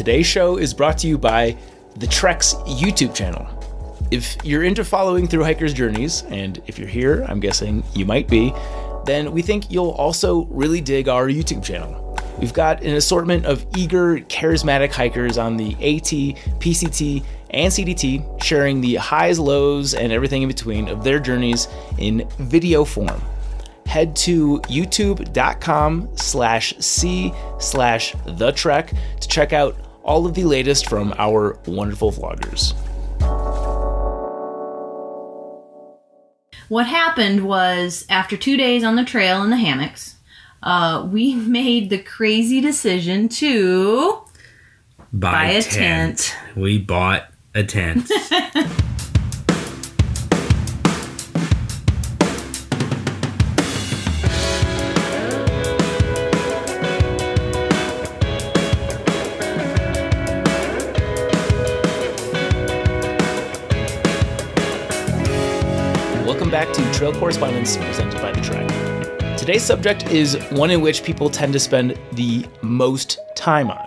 Today's show is brought to you by the Treks YouTube channel. If you're into following through hikers' journeys, and if you're here, I'm guessing you might be, then we think you'll also really dig our YouTube channel. We've got an assortment of eager, charismatic hikers on the AT, PCT, and CDT sharing the highs, lows, and everything in between of their journeys in video form. Head to youtube.com slash c slash the trek to check out all of the latest from our wonderful vloggers. What happened was after two days on the trail in the hammocks, uh, we made the crazy decision to buy a tent. We bought a tent. Trail Correspondence presented by The Trek. Today's subject is one in which people tend to spend the most time on.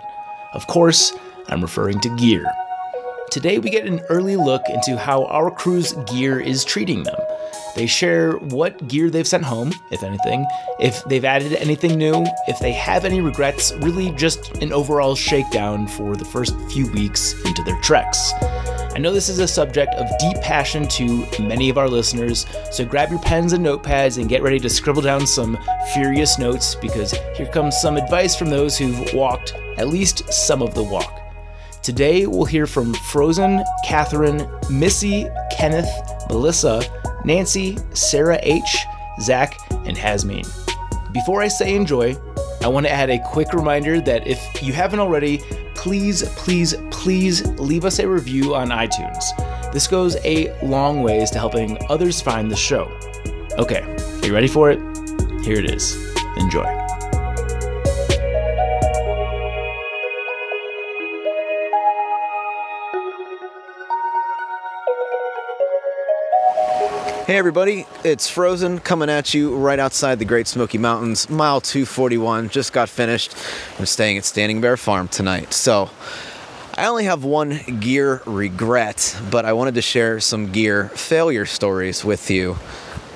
Of course, I'm referring to gear. Today, we get an early look into how our crew's gear is treating them. They share what gear they've sent home, if anything, if they've added anything new, if they have any regrets, really just an overall shakedown for the first few weeks into their treks. I know this is a subject of deep passion to many of our listeners, so grab your pens and notepads and get ready to scribble down some furious notes because here comes some advice from those who've walked at least some of the walk. Today, we'll hear from Frozen, Catherine, Missy, Kenneth, Melissa, Nancy, Sarah H., Zach, and Hasmeen. Before I say enjoy, I want to add a quick reminder that if you haven't already, please, please, please leave us a review on iTunes. This goes a long ways to helping others find the show. Okay, are you ready for it? Here it is. Enjoy. Hey everybody, it's Frozen coming at you right outside the Great Smoky Mountains, mile 241. Just got finished. I'm staying at Standing Bear Farm tonight. So, I only have one gear regret, but I wanted to share some gear failure stories with you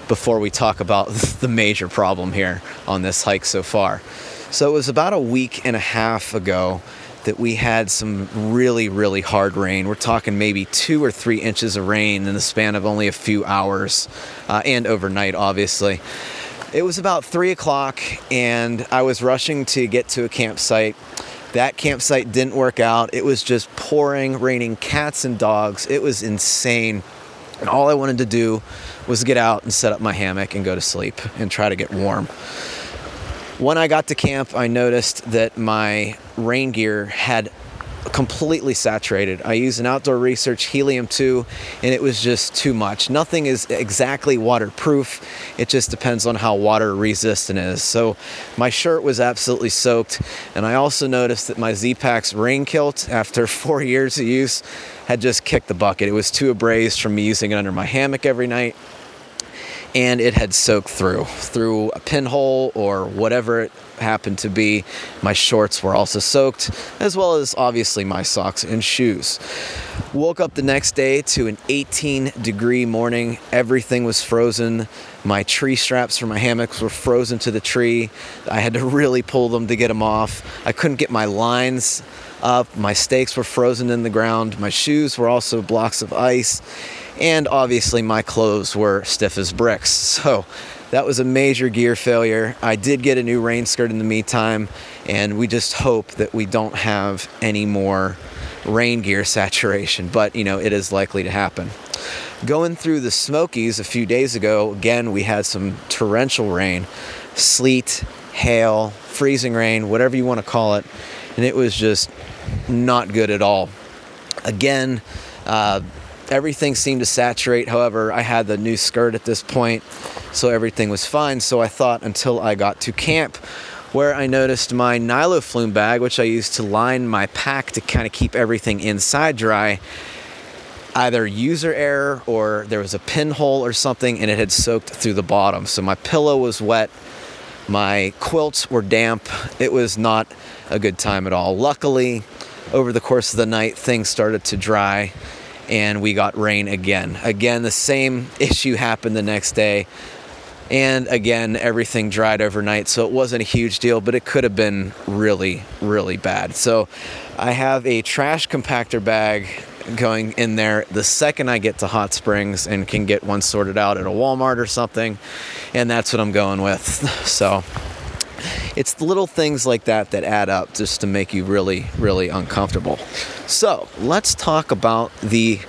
before we talk about the major problem here on this hike so far. So, it was about a week and a half ago that we had some really, really hard rain. We're talking maybe two or three inches of rain in the span of only a few hours uh, and overnight, obviously. It was about three o'clock, and I was rushing to get to a campsite. That campsite didn't work out. It was just pouring, raining cats and dogs. It was insane. And all I wanted to do was get out and set up my hammock and go to sleep and try to get warm. When I got to camp, I noticed that my rain gear had completely saturated. I used an outdoor research helium 2 and it was just too much. Nothing is exactly waterproof. It just depends on how water resistant is. So my shirt was absolutely soaked and I also noticed that my Z-Packs rain kilt after 4 years of use had just kicked the bucket. It was too abrased from me using it under my hammock every night and it had soaked through through a pinhole or whatever it happened to be. My shorts were also soaked as well as obviously my socks and shoes. Woke up the next day to an 18 degree morning. Everything was frozen. My tree straps for my hammocks were frozen to the tree. I had to really pull them to get them off. I couldn't get my lines up. My stakes were frozen in the ground. My shoes were also blocks of ice and obviously my clothes were stiff as bricks. So that was a major gear failure. I did get a new rain skirt in the meantime, and we just hope that we don't have any more rain gear saturation, but you know, it is likely to happen. Going through the Smokies a few days ago, again, we had some torrential rain, sleet, hail, freezing rain, whatever you want to call it, and it was just not good at all. Again, uh, everything seemed to saturate. However, I had the new skirt at this point, so everything was fine. So I thought until I got to camp, where I noticed my Nylofume bag, which I used to line my pack to kind of keep everything inside dry, either user error or there was a pinhole or something and it had soaked through the bottom. So my pillow was wet, my quilts were damp. It was not a good time at all. Luckily, over the course of the night, things started to dry and we got rain again. Again, the same issue happened the next day. And again, everything dried overnight, so it wasn't a huge deal, but it could have been really, really bad. So I have a trash compactor bag going in there the second I get to Hot Springs and can get one sorted out at a Walmart or something. And that's what I'm going with. So it's the little things like that that add up just to make you really, really uncomfortable. So let's talk about the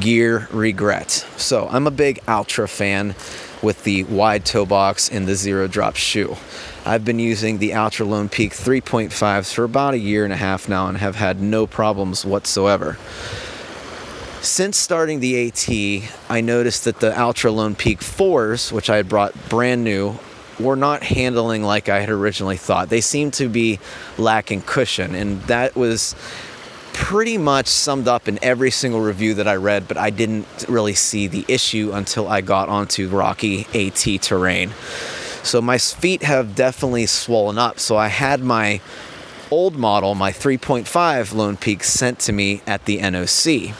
gear regret. So I'm a big Altra fan with the wide toe box and the zero drop shoe. I've been using the Altra Lone Peak 3.5s for about a year and a half now and have had no problems whatsoever. Since starting the AT, I noticed that the Altra Lone Peak 4s, which I had brought brand new, were not handling like I had originally thought. They seemed to be lacking cushion, and that was pretty much summed up in every single review that I read, but I didn't really see the issue until I got onto rocky AT terrain. So my feet have definitely swollen up. So I had my old model, my 3.5 Lone Peak, sent to me at the NOC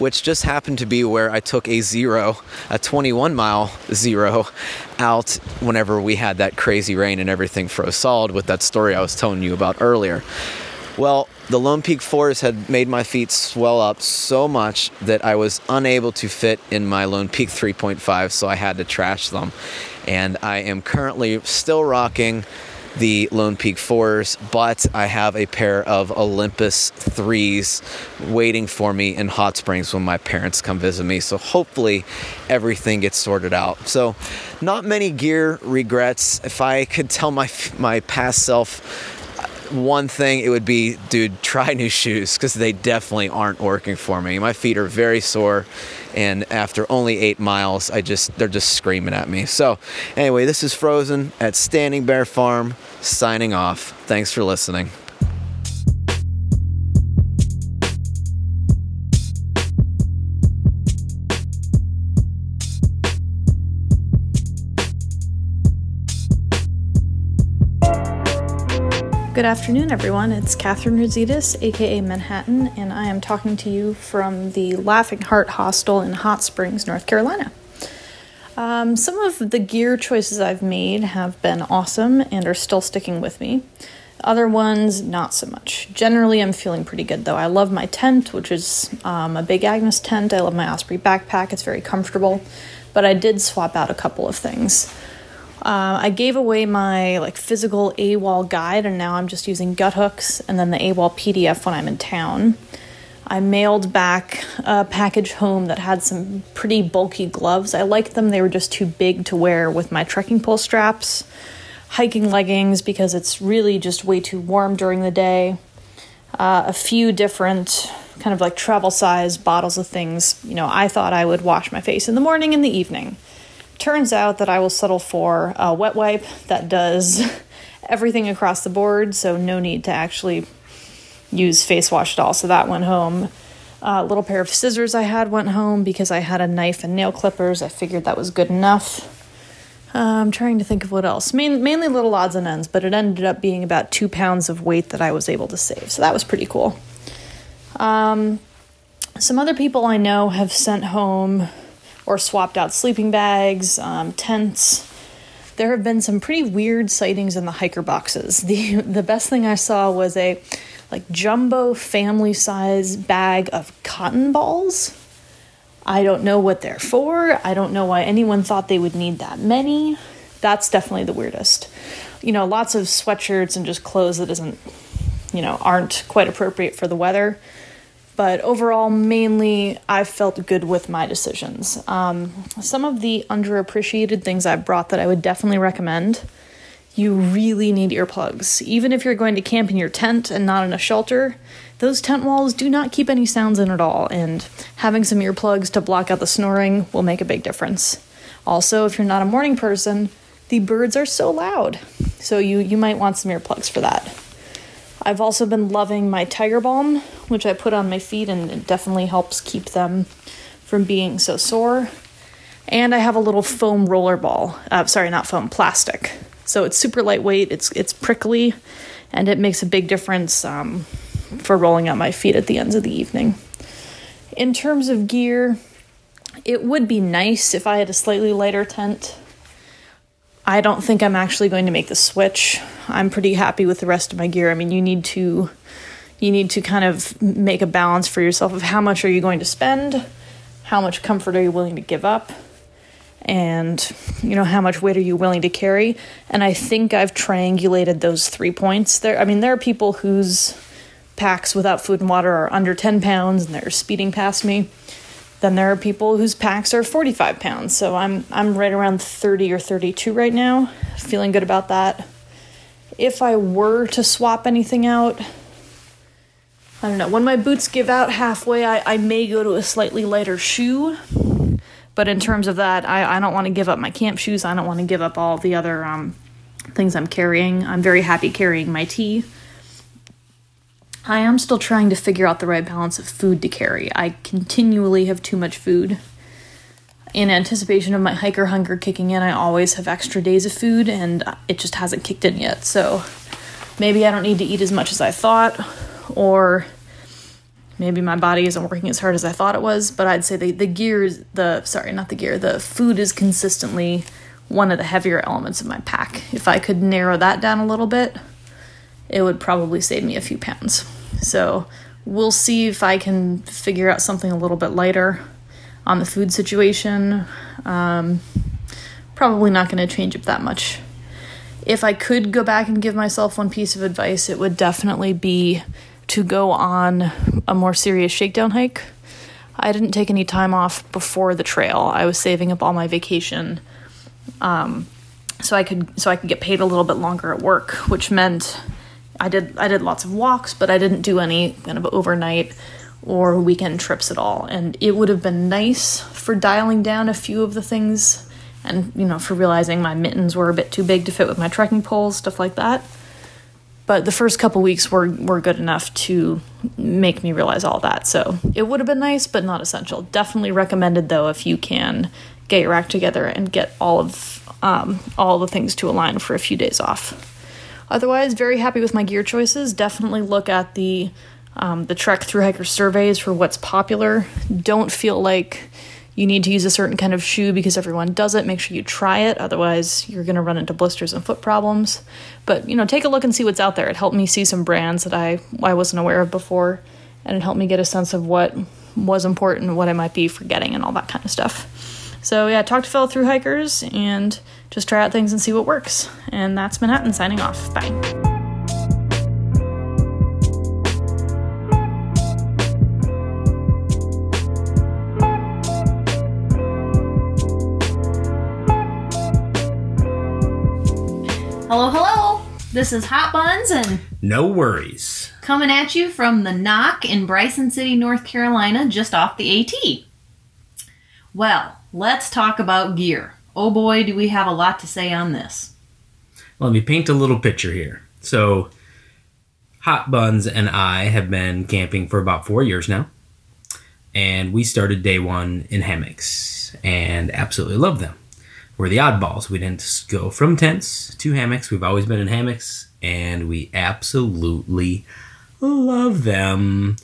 which just happened to be where I took a zero, a 21 mile zero, out whenever we had that crazy rain and everything froze solid with that story I was telling you about earlier. Well, the Lone Peak 4s had made my feet swell up so much that I was unable to fit in my Lone Peak 3.5, so I had to trash them. And I am currently still rocking the Lone Peak 4s, but I have a pair of Olympus 3s waiting for me in Hot Springs when my parents come visit me. So hopefully everything gets sorted out. So not many gear regrets. If I could tell my my past self uh, one thing it would be dude try new shoes because they definitely aren't working for me my feet are very sore and after only eight miles i just they're just screaming at me. So anyway this is frozen at standing bear farm signing off. Thanks for listening Good afternoon, everyone. It's Catherine Rositas, aka Manhattan, and I am talking to you from the Laughing Heart Hostel in Hot Springs, North Carolina. Um, some of the gear choices I've made have been awesome and are still sticking with me. Other ones, not so much. Generally, I'm feeling pretty good though. I love my tent, which is um, a big Agnes tent. I love my Osprey backpack, it's very comfortable. But I did swap out a couple of things. Uh, I gave away my like physical AWOL guide, and now I'm just using Guthooks and then the AWOL PDF when I'm in town. I mailed back a package home that had some pretty bulky gloves. I liked them; they were just too big to wear with my trekking pole straps. Hiking leggings because it's really just way too warm during the day. Uh, a few different kind of like travel size bottles of things. You know, I thought I would wash my face in the morning and the evening turns out that I will settle for a wet wipe that does everything across the board, so no need to actually use face wash at all. So that went home. A little pair of scissors I had went home because I had a knife and nail clippers. I figured that was good enough. Uh, I'm trying to think of what else. Main, mainly little odds and ends, but it ended up being about two pounds of weight that I was able to save. So that was pretty cool. Um, some other people I know have sent home or swapped out sleeping bags, um, tents. There have been some pretty weird sightings in the hiker boxes. The the best thing I saw was a like jumbo family size bag of cotton balls. I don't know what they're for. I don't know why anyone thought they would need that many. That's definitely the weirdest. You know, lots of sweatshirts and just clothes that isn't, you know, aren't quite appropriate for the weather but overall, mainly I've felt good with my decisions. Um, some of the underappreciated things I've brought that I would definitely recommend you really need earplugs. Even if you're going to camp in your tent and not in a shelter, those tent walls do not keep any sounds in at all, and having some earplugs to block out the snoring will make a big difference. Also, if you're not a morning person, the birds are so loud, so you, you might want some earplugs for that. I've also been loving my Tiger Balm, which I put on my feet, and it definitely helps keep them from being so sore. And I have a little foam roller ball. Uh, sorry, not foam, plastic. So it's super lightweight. It's it's prickly, and it makes a big difference um, for rolling out my feet at the ends of the evening. In terms of gear, it would be nice if I had a slightly lighter tent. I don't think I'm actually going to make the switch. I'm pretty happy with the rest of my gear. I mean, you need to you need to kind of make a balance for yourself of how much are you going to spend, how much comfort are you willing to give up, and you know how much weight are you willing to carry. And I think I've triangulated those three points. There, I mean, there are people whose packs without food and water are under 10 pounds and they're speeding past me. Then there are people whose packs are 45 pounds. So I'm I'm right around 30 or 32 right now. Feeling good about that. If I were to swap anything out, I don't know. When my boots give out halfway, I, I may go to a slightly lighter shoe. But in terms of that, I, I don't want to give up my camp shoes. I don't want to give up all the other um, things I'm carrying. I'm very happy carrying my tea. I am still trying to figure out the right balance of food to carry. I continually have too much food. In anticipation of my hiker hunger kicking in, I always have extra days of food, and it just hasn't kicked in yet. So maybe I don't need to eat as much as I thought, or maybe my body isn't working as hard as I thought it was, but I'd say the, the gear is the sorry, not the gear, the food is consistently one of the heavier elements of my pack. If I could narrow that down a little bit, it would probably save me a few pounds. So we'll see if I can figure out something a little bit lighter on the food situation. Um, probably not going to change it that much. If I could go back and give myself one piece of advice, it would definitely be to go on a more serious shakedown hike. I didn't take any time off before the trail. I was saving up all my vacation, um, so I could so I could get paid a little bit longer at work, which meant I did I did lots of walks, but I didn't do any kind of overnight or weekend trips at all. And it would have been nice for dialing down a few of the things and you know for realizing my mittens were a bit too big to fit with my trekking poles, stuff like that. But the first couple weeks were were good enough to make me realize all that. So it would have been nice, but not essential. Definitely recommended though if you can get your act together and get all of um, all the things to align for a few days off. Otherwise, very happy with my gear choices. Definitely look at the um, the Trek through hiker surveys for what's popular. Don't feel like you need to use a certain kind of shoe because everyone does it. Make sure you try it, otherwise you're going to run into blisters and foot problems. But you know, take a look and see what's out there. It helped me see some brands that I I wasn't aware of before, and it helped me get a sense of what was important, what I might be forgetting, and all that kind of stuff. So yeah, talk to fellow through hikers and just try out things and see what works. And that's Manhattan signing off. Bye. Hello, hello. This is Hot Buns and No worries. coming at you from the NOC in Bryson City, North Carolina, just off the AT. Well, let's talk about gear. Oh boy, do we have a lot to say on this. Let me paint a little picture here. So, Hot Buns and I have been camping for about four years now. And we started day one in hammocks and absolutely love them. We're the oddballs. We didn't go from tents to hammocks. We've always been in hammocks and we absolutely love them.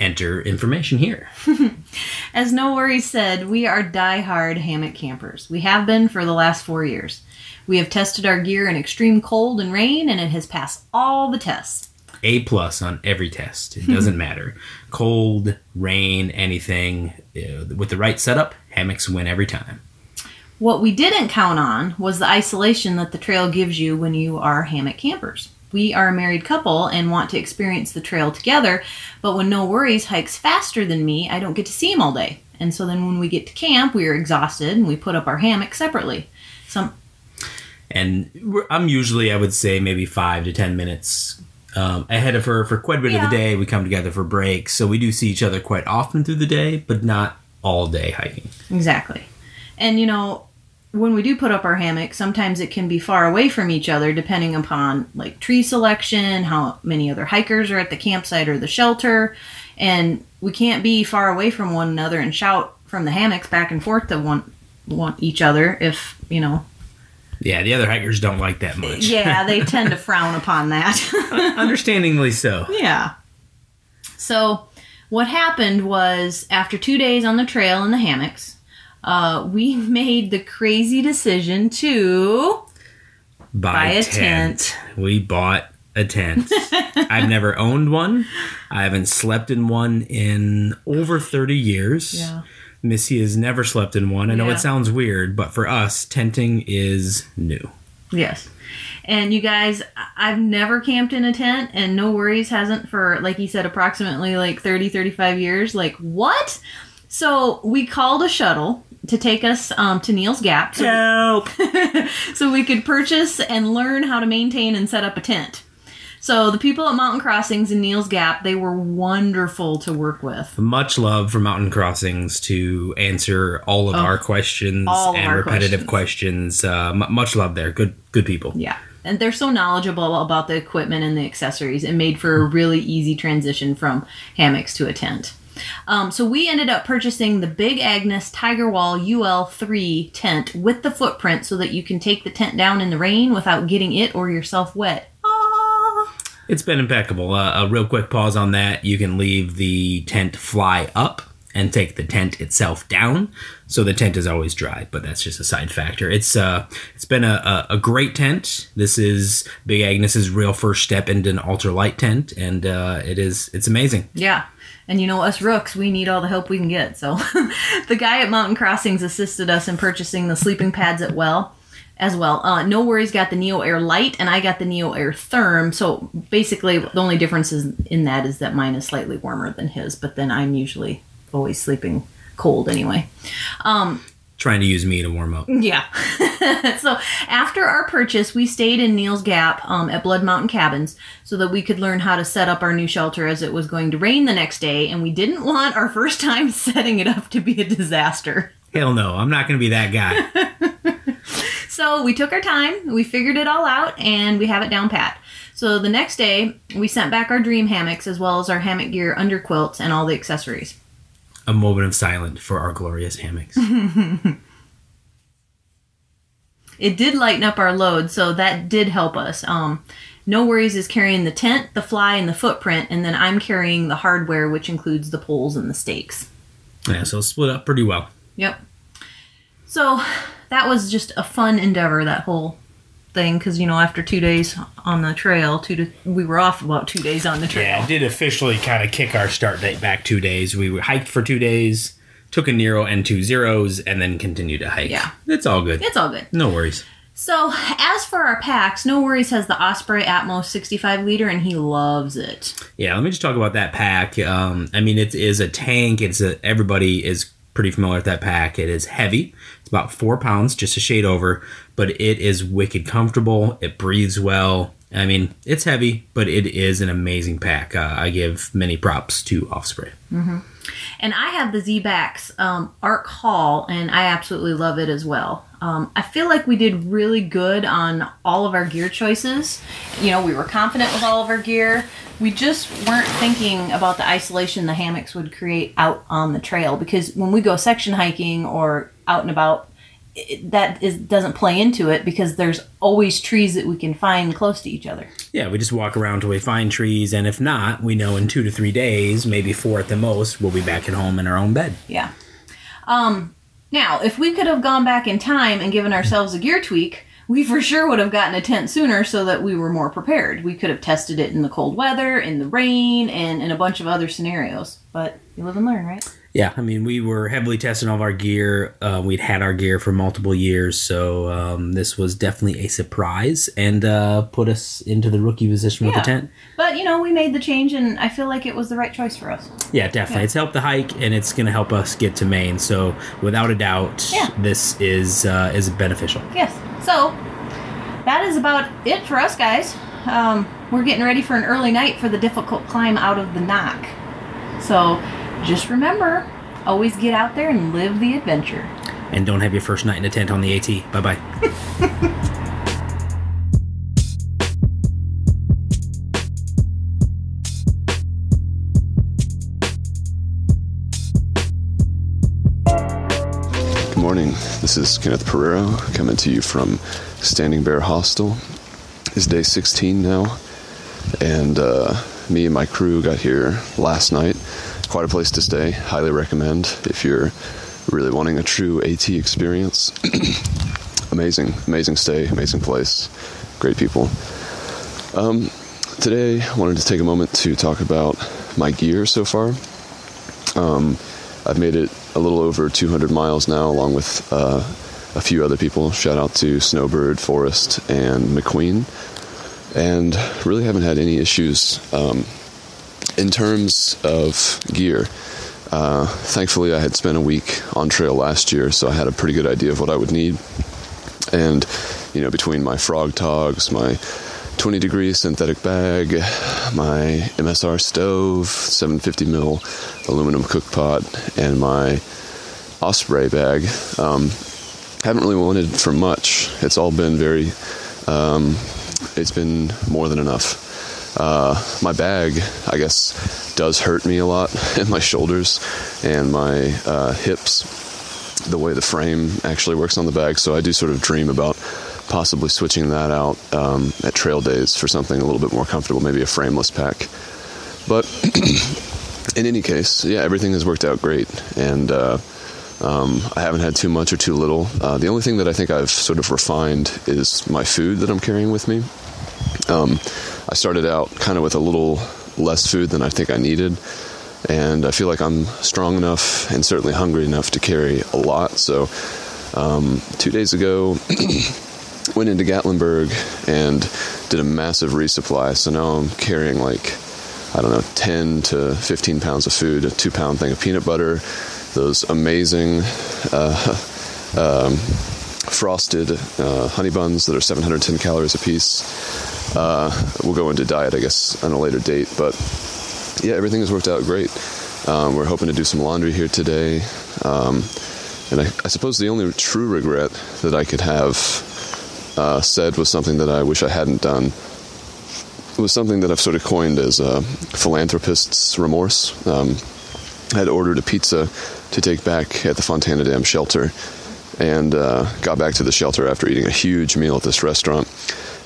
Enter information here. As No Worries said, we are die-hard hammock campers. We have been for the last four years. We have tested our gear in extreme cold and rain, and it has passed all the tests. A plus on every test. It doesn't matter. Cold, rain, anything. uh, With the right setup, hammocks win every time. What we didn't count on was the isolation that the trail gives you when you are hammock campers. We are a married couple and want to experience the trail together, but when No Worries hikes faster than me, I don't get to see him all day. And so then when we get to camp, we are exhausted and we put up our hammock separately. Some And I'm usually, I would say, maybe five to ten minutes um, ahead of her for quite a bit of the day. We come together for breaks, so we do see each other quite often through the day, but not all day hiking. Exactly. And you know, when we do put up our hammock, sometimes it can be far away from each other depending upon like tree selection, how many other hikers are at the campsite or the shelter, and we can't be far away from one another and shout from the hammocks back and forth to one one each other if, you know, Yeah, the other hikers don't like that much. yeah, they tend to frown upon that. Understandingly so. yeah. So, what happened was after two days on the trail in the hammocks, uh, we made the crazy decision to Buy, Buy a tent. We bought a tent. I've never owned one. I haven't slept in one in over 30 years. Yeah. Missy has never slept in one. I know Yeah. it sounds weird, but for us, tenting is new. Yes. And you guys, I've never camped in a tent, and no worries hasn't for, like you said, approximately like 30, 35 years. Like, what? So we called a shuttle to take us um, to Neels Gap so, Help! so we could purchase and learn how to maintain and set up a tent. So the people at Mountain Crossings in Neels Gap, they were wonderful to work with. Much love for Mountain Crossings to answer all of our questions Oh, all of and our repetitive questions. Uh, mu much love there. Good, good people. Yeah. And they're so knowledgeable about the equipment and the accessories. It made for a really easy transition from hammocks to a tent. Um, so we ended up purchasing the Big Agnes Tiger Wall UL3 tent with the footprint so that you can take the tent down in the rain without getting it or yourself wet. Ah. It's been impeccable. Uh, a real quick pause on that. You can leave the tent fly up and take the tent itself down, so the tent is always dry. But that's just a side factor. It's uh, it's been a, a, a great tent. This is Big Agnes's real first step into an ultralight tent, and uh, it is it's amazing. Yeah. And you know, us rooks, we need all the help we can get. So the guy at Mountain Crossings assisted us in purchasing the sleeping pads at well as well. Uh, no worries got the Neo Air Light and I got the Neo Air Therm. So basically the only difference is in that is that mine is slightly warmer than his, but then I'm usually always sleeping cold anyway. Trying to use me to warm up. Yeah. so after our purchase, we stayed in Neels Gap um, at Blood Mountain Cabins so that we could learn how to set up our new shelter as it was going to rain the next day, and we didn't want our first time setting it up to be a disaster. Hell no, I'm not going to be that guy. So we took our time, we figured it all out, and we have it down pat. So the next day, we sent back our dream hammocks as well as our hammock gear, under quilts, and all the accessories. A moment of silence for our glorious hammocks. it did lighten up our load, so that did help us. Um, no worries is carrying the tent, the fly, and the footprint, and then I'm carrying the hardware, which includes the poles and the stakes. yeah, so split up pretty well. Yep. So that was just a fun endeavor. That whole thing, because you know, after two days on the trail, two to we were off about two days on the trail. Yeah, it did officially kind of kick our start date back two days. We hiked for two days, took a Nero and two zeros, and then continued to hike. Yeah. It's all good. It's all good. No worries. So, as for our packs, No Worries has the Osprey Atmos 65 liter, and he loves it. Yeah, let me just talk about that pack. Um, I mean, it is a tank. It's a everybody is pretty familiar with that pack. It is heavy. About four pounds, just a shade over, but it is wicked comfortable. It breathes well. I mean, it's heavy, but it is an amazing pack. Uh, I give many props to Osprey. And I have the Z-Packs um, Arc Haul, and I absolutely love it as well. Um, I feel like we did really good on all of our gear choices. You know, we were confident with all of our gear. We just weren't thinking about the isolation the hammocks would create out on the trail because when we go section hiking or out and about, it, that is doesn't play into it because there's always trees that we can find close to each other. Yeah, we just walk around till we find trees, and if not, we know in two to three days, maybe four at the most, we'll be back at home in our own bed. Yeah. Um, now, if we could have gone back in time and given ourselves a gear tweak, we for sure would have gotten a tent sooner so that we were more prepared. We could have tested it in the cold weather, in the rain, and in a bunch of other scenarios. But you live and learn, right? Yeah, I mean, we were heavily testing all of our gear. Uh, we'd had our gear for multiple years, so um, this was definitely a surprise and uh, put us into the rookie position with Yeah. the tent. But you know, we made the change, and I feel like it was the right choice for us. Yeah, definitely. Yeah. It's helped the hike, and it's going to help us get to Maine. So, without a doubt, Yeah. this is uh, is beneficial. Yes. So that is about it for us, guys. Um, we're getting ready for an early night for the difficult climb out of the NOC. So just remember, always get out there and live the adventure. And don't have your first night in a tent on the AT. Bye bye. Good morning. This is Kenneth Pereiro coming to you from Standing Bear Hostel. It's day 16 now, and uh, me and my crew got here last night. Quite a place to stay. Highly recommend if you're really wanting a true AT experience. amazing, amazing stay, amazing place, great people. Um, today, I wanted to take a moment to talk about my gear so far. Um, I've made it a little over 200 miles now, along with uh, a few other people. Shout out to Snowbird, Forest, and McQueen. And really haven't had any issues um, in terms of gear. Uh, thankfully, I had spent a week on trail last year, so I had a pretty good idea of what I would need. And, you know, between my Frogg Toggs, my 20 degree synthetic bag, my MSR stove, 750 mil aluminum cook pot, and my Osprey bag. Um, haven't really wanted for much. It's all been very, um, it's been more than enough. Uh, my bag, I guess, does hurt me a lot in my shoulders and my uh, hips. The way the frame actually works on the bag, so I do sort of dream about possibly switching that out um, at trail days for something a little bit more comfortable, maybe a frameless pack. But in any case, yeah, everything has worked out great, and uh, um, I haven't had too much or too little. Uh, the only thing that I think I've sort of refined is my food that I'm carrying with me. Um, I started out kind of with a little less food than I think I needed, and I feel like I'm strong enough and certainly hungry enough to carry a lot. So, um, two days ago, went into Gatlinburg and did a massive resupply. So now I'm carrying like, I don't know, 10 to 15 pounds of food, a two pound thing of peanut butter, those amazing uh, um, frosted uh, honey buns that are 710 calories a piece. Uh, we'll go into diet, I guess, on a later date. But yeah, everything has worked out great. Um, we're hoping to do some laundry here today. Um, and I, I, suppose the only true regret that I could have uh, said was something that I wish I hadn't done. It was something that I've sort of coined as a philanthropist's remorse. Um, I had ordered a pizza to take back at the Fontana Dam shelter and uh, got back to the shelter after eating a huge meal at this restaurant.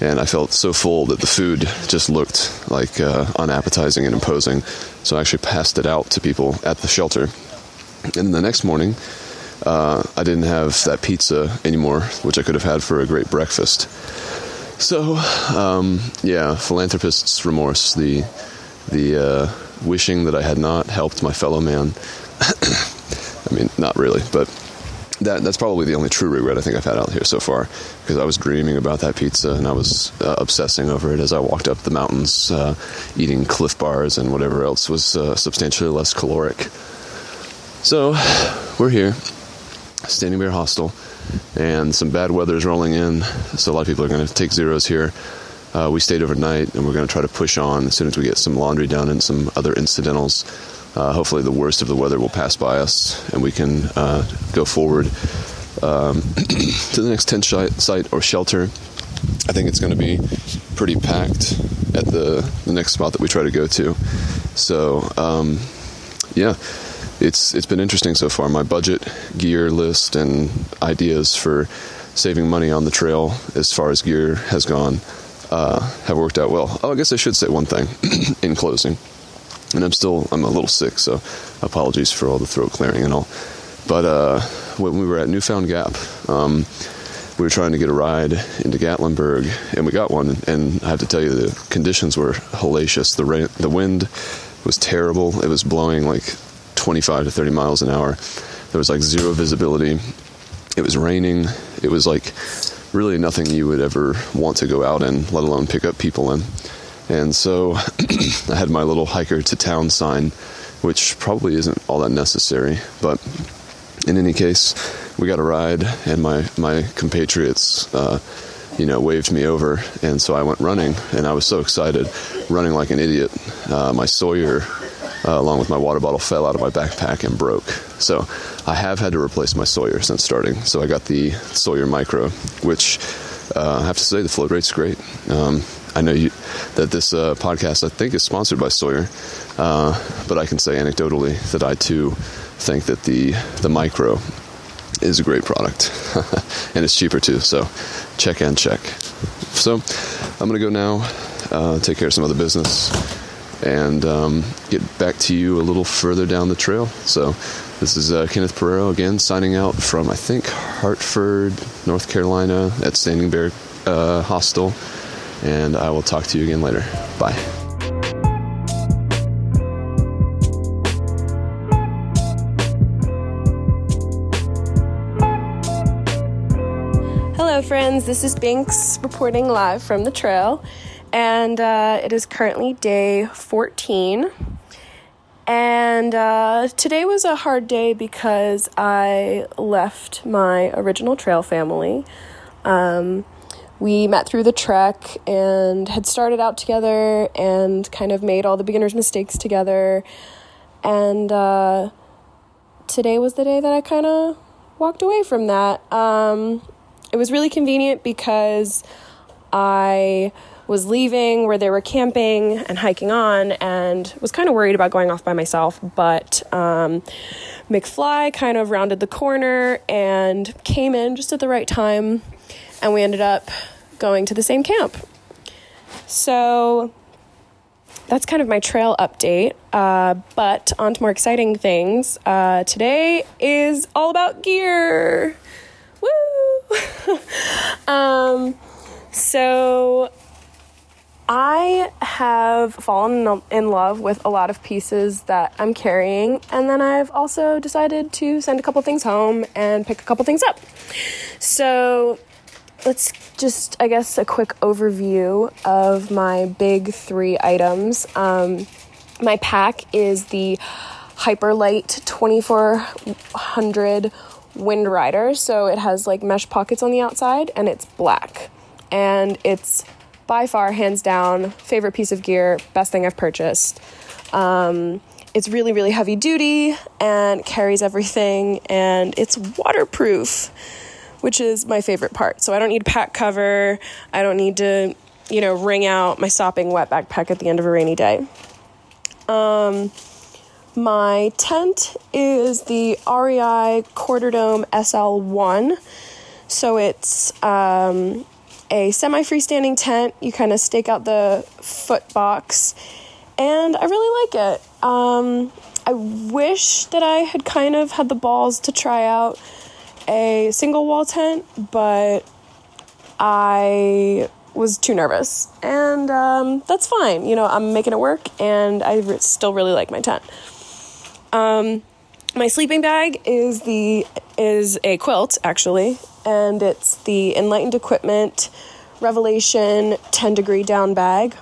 And I felt so full that the food just looked like uh, unappetizing and imposing. So I actually passed it out to people at the shelter. And the next morning, uh, I didn't have that pizza anymore, which I could have had for a great breakfast. So, um, yeah, philanthropist's remorse, the the uh, wishing that I had not helped my fellow man. I mean, not really, but that that's probably the only true regret I think I've had out here so far because I was dreaming about that pizza and I was uh, obsessing over it as I walked up the mountains, uh, eating Clif Bars and whatever else was uh, substantially less caloric. So, we're here Standing Bear Hostel, and some bad weather is rolling in, so a lot of people are going to take zeros here. Uh, we stayed overnight, and we're going to try to push on as soon as we get some laundry done and some other incidentals. Uh, hopefully, the worst of the weather will pass by us, and we can uh, go forward um, to the next tent site or shelter. I think it's going to be pretty packed at the, the next spot that we try to go to. So, um, yeah it's it's been interesting so far. My budget, gear list, and ideas for saving money on the trail as far as gear has gone uh, have worked out well. Oh, I guess I should say one thing in closing. And I'm still I'm a little sick, so apologies for all the throat clearing and all. But uh, when we were at Newfound Gap, um, we were trying to get a ride into Gatlinburg, and we got one. And I have to tell you, the conditions were hellacious. The rain, the wind was terrible. It was blowing like 25 to 30 miles an hour. There was like zero visibility. It was raining. It was like really nothing you would ever want to go out in, let alone pick up people in. And so I had my little hiker to town sign, which probably isn't all that necessary. But in any case, we got a ride, and my, my compatriots, uh, you know, waved me over. And so I went running, and I was so excited, running like an idiot. Uh, my Sawyer uh, along with my water bottle, fell out of my backpack and broke. So I have had to replace my Sawyer since starting. So I got the Sawyer Micro, which uh, I have to say the float rate's great. Um, I know you, that this uh, podcast, I think, is sponsored by Sawyer, uh, but I can say anecdotally that I too think that the the Micro is a great product, and it's cheaper too. So check and check. So I'm gonna go now, uh, take care of some other business and um, get back to you a little further down the trail. So, this is uh, Kenneth Pereiro again signing out from, I think, Hartford, North Carolina at Standing Bear uh, Hostel. And I will talk to you again later. Bye. Hello, friends. This is Binks reporting live from the trail, and uh, it is currently day 14. And uh, today was a hard day because I left my original trail family. Um, we met through the trek and had started out together and kind of made all the beginner's mistakes together. And uh, today was the day that I kind of walked away from that. Um, it was really convenient because I was leaving where they were camping and hiking on and was kind of worried about going off by myself. But um, McFly kind of rounded the corner and came in just at the right time, and we ended up going to the same camp. So that's kind of my trail update. Uh, but on to more exciting things. Uh, today is all about gear. Woo! um, so I have fallen in love with a lot of pieces that I'm carrying, and then I've also decided to send a couple things home and pick a couple things up. So let's just, I guess, a quick overview of my big three items. Um, my pack is the Hyperlite 2400 Windrider. So it has like mesh pockets on the outside and it's black. And it's by far, hands down, favorite piece of gear, best thing I've purchased. Um, it's really, really heavy duty and carries everything, and it's waterproof, which is my favorite part. So I don't need pack cover. I don't need to, you know, wring out my sopping wet backpack at the end of a rainy day. Um, my tent is the REI Quarter Dome SL1. So it's um, a semi freestanding tent. You kind of stake out the foot box, and I really like it. Um, I wish that I had kind of had the balls to try out a single wall tent, but I was too nervous, and um, that's fine. You know, I'm making it work, and I re- still really like my tent. Um, my sleeping bag is the is a quilt actually, and it's the Enlightened Equipment Revelation 10 degree down bag.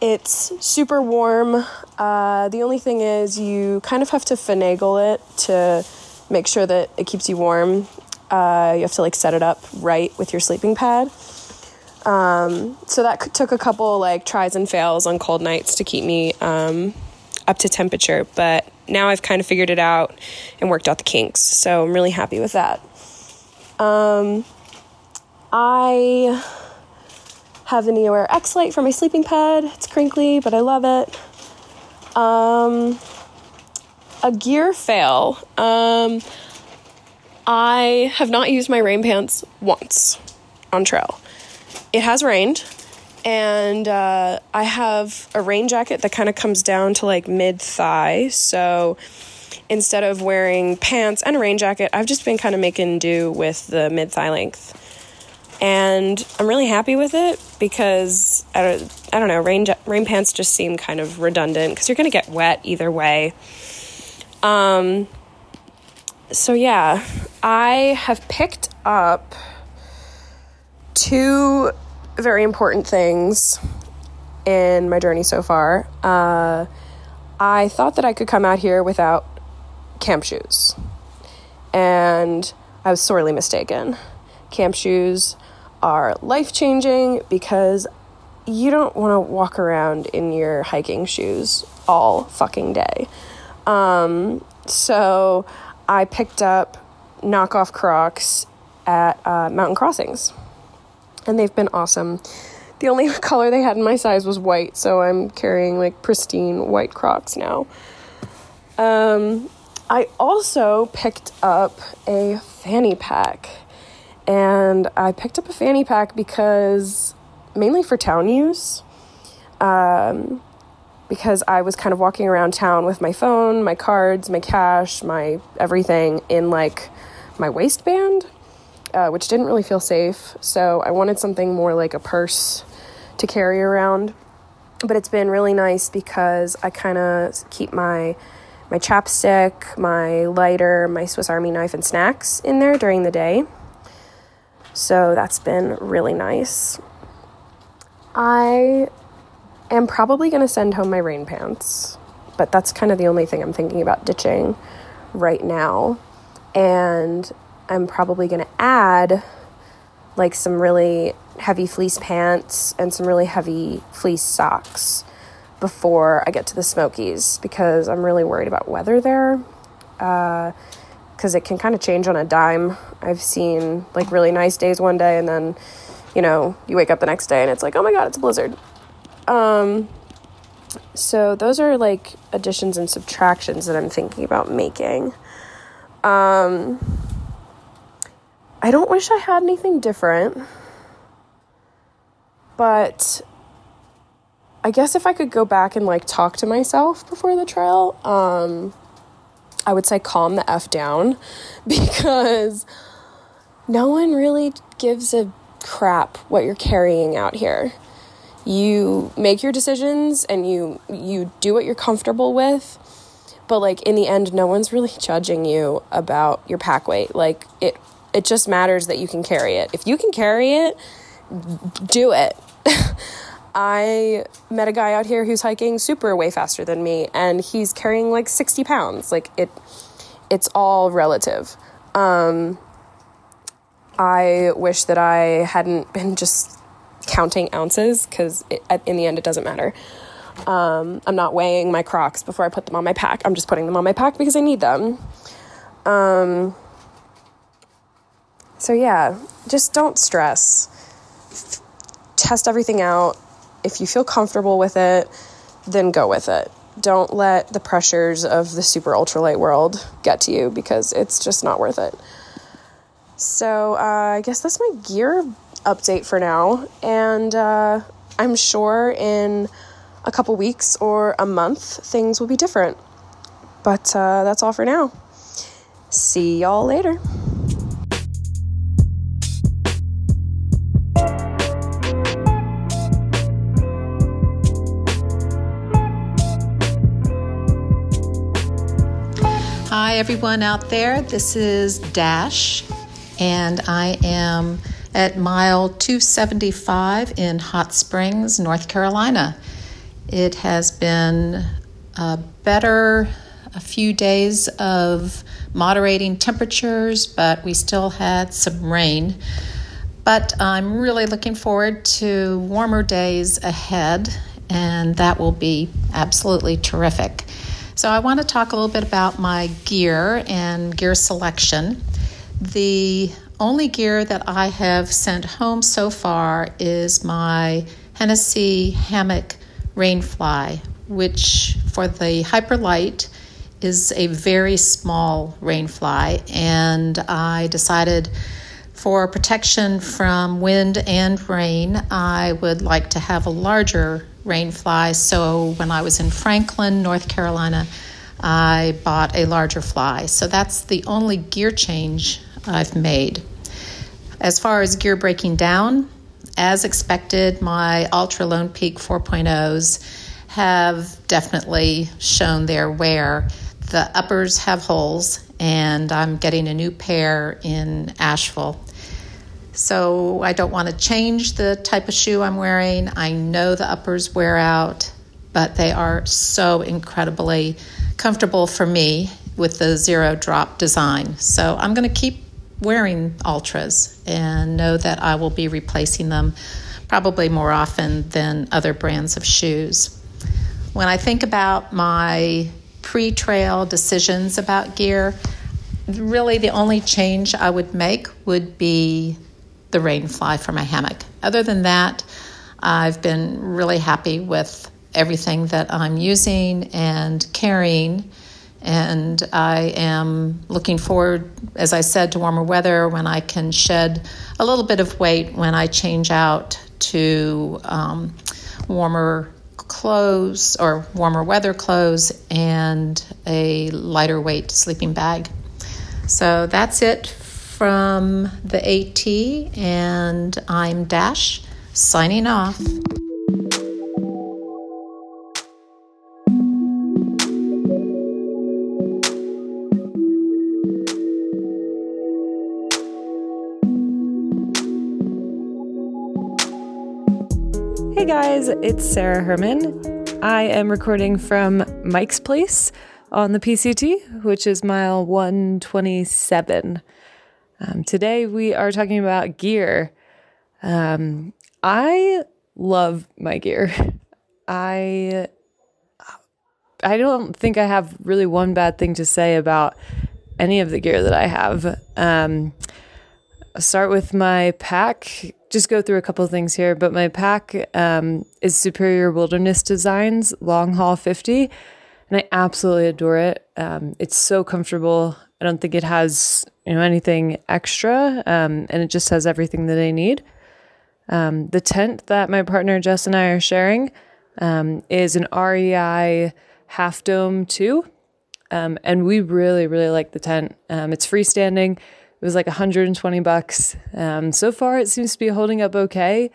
It's super warm. Uh, the only thing is, you kind of have to finagle it to make sure that it keeps you warm. Uh, you have to like set it up right with your sleeping pad. Um, so that took a couple like tries and fails on cold nights to keep me um, up to temperature, but now I've kind of figured it out and worked out the kinks. So I'm really happy with that. Um, I have the NeoAir X Lite for my sleeping pad. It's crinkly, but I love it. Um, a gear fail. Um, I have not used my rain pants once on trail. It has rained, and uh, I have a rain jacket that kind of comes down to like mid thigh. So instead of wearing pants and a rain jacket, I've just been kind of making do with the mid thigh length. And I'm really happy with it because I don't, I don't know, rain, rain pants just seem kind of redundant because you're going to get wet either way. Um, so yeah, I have picked up two very important things in my journey so far. Uh, I thought that I could come out here without camp shoes, and I was sorely mistaken. Camp shoes are life changing because you don't want to walk around in your hiking shoes all fucking day. Um, so I picked up knockoff Crocs at uh, Mountain Crossings, and they've been awesome. The only color they had in my size was white, so I'm carrying like pristine white Crocs now. Um, I also picked up a fanny pack, and I picked up a fanny pack because mainly for town use. Um, because I was kind of walking around town with my phone, my cards, my cash, my everything in like my waistband, uh, which didn't really feel safe. So I wanted something more like a purse to carry around. But it's been really nice because I kind of keep my my chapstick, my lighter, my Swiss Army knife, and snacks in there during the day. So that's been really nice. I am probably going to send home my rain pants, but that's kind of the only thing I'm thinking about ditching right now. And I'm probably going to add like some really heavy fleece pants and some really heavy fleece socks before I get to the Smokies because I'm really worried about weather there. Because uh, it can kind of change on a dime. I've seen like really nice days one day, and then, you know, you wake up the next day and it's like, oh my god, it's a blizzard. Um, so those are like additions and subtractions that I'm thinking about making. Um, I don't wish I had anything different, but I guess if I could go back and like talk to myself before the trial, um, I would say calm the F down because no one really gives a crap what you're carrying out here. You make your decisions and you you do what you're comfortable with, but like in the end no one's really judging you about your pack weight. Like it it just matters that you can carry it. If you can carry it, do it. I met a guy out here who's hiking super way faster than me, and he's carrying like 60 pounds. Like it, it's all relative. Um, I wish that I hadn't been just counting ounces because in the end it doesn't matter. Um, I'm not weighing my Crocs before I put them on my pack. I'm just putting them on my pack because I need them. Um, so yeah, just don't stress. Test everything out if you feel comfortable with it, then go with it. Don't let the pressures of the super ultralight world get to you because it's just not worth it. So, uh, I guess that's my gear update for now. And uh, I'm sure in a couple weeks or a month, things will be different. But uh, that's all for now. See y'all later. Hi, everyone out there. This is Dash, and I am at mile 275 in Hot Springs, North Carolina. It has been a better a few days of moderating temperatures, but we still had some rain. But I'm really looking forward to warmer days ahead, and that will be absolutely terrific. So, I want to talk a little bit about my gear and gear selection. The only gear that I have sent home so far is my Hennessy Hammock Rainfly, which for the Hyperlite is a very small rainfly, and I decided for protection from wind and rain, I would like to have a larger rainfly. So when I was in Franklin, North Carolina, I bought a larger fly. So that's the only gear change I've made. As far as gear breaking down, as expected, my Altra Lone Peak 4.0s have definitely shown their wear. The uppers have holes, and I'm getting a new pair in Asheville. So I don't want to change the type of shoe I'm wearing. I know the uppers wear out, but they are so incredibly comfortable for me with the zero drop design. So I'm going to keep wearing Altras and know that I will be replacing them probably more often than other brands of shoes. When I think about my pre trail decisions about gear, really the only change I would make would be the rainfly for my hammock. Other than that, I've been really happy with everything that I'm using and carrying. And I am looking forward, as I said, to warmer weather when I can shed a little bit of weight when I change out to um, warmer clothes or warmer weather clothes and a lighter weight sleeping bag. So that's it from the AT, and I'm Dash signing off. Guys, it's Sarah Herman. I am recording from Mike's Place on the PCT, which is mile 127. Um, today we are talking about gear. Um, I love my gear. I I don't think I have really one bad thing to say about any of the gear that I have. Um, start with my pack. Just go through a couple things here, but my pack um, is Superior Wilderness Designs Long Haul 50, and I absolutely adore it. Um, it's so comfortable. I don't think it has you know anything extra, um, and it just has everything that I need. Um, the tent that my partner Jess and I are sharing um, is an REI Half Dome 2. Um, and we really, really like the tent. It's freestanding. It was like 120 bucks. Um, so far, it seems to be holding up okay.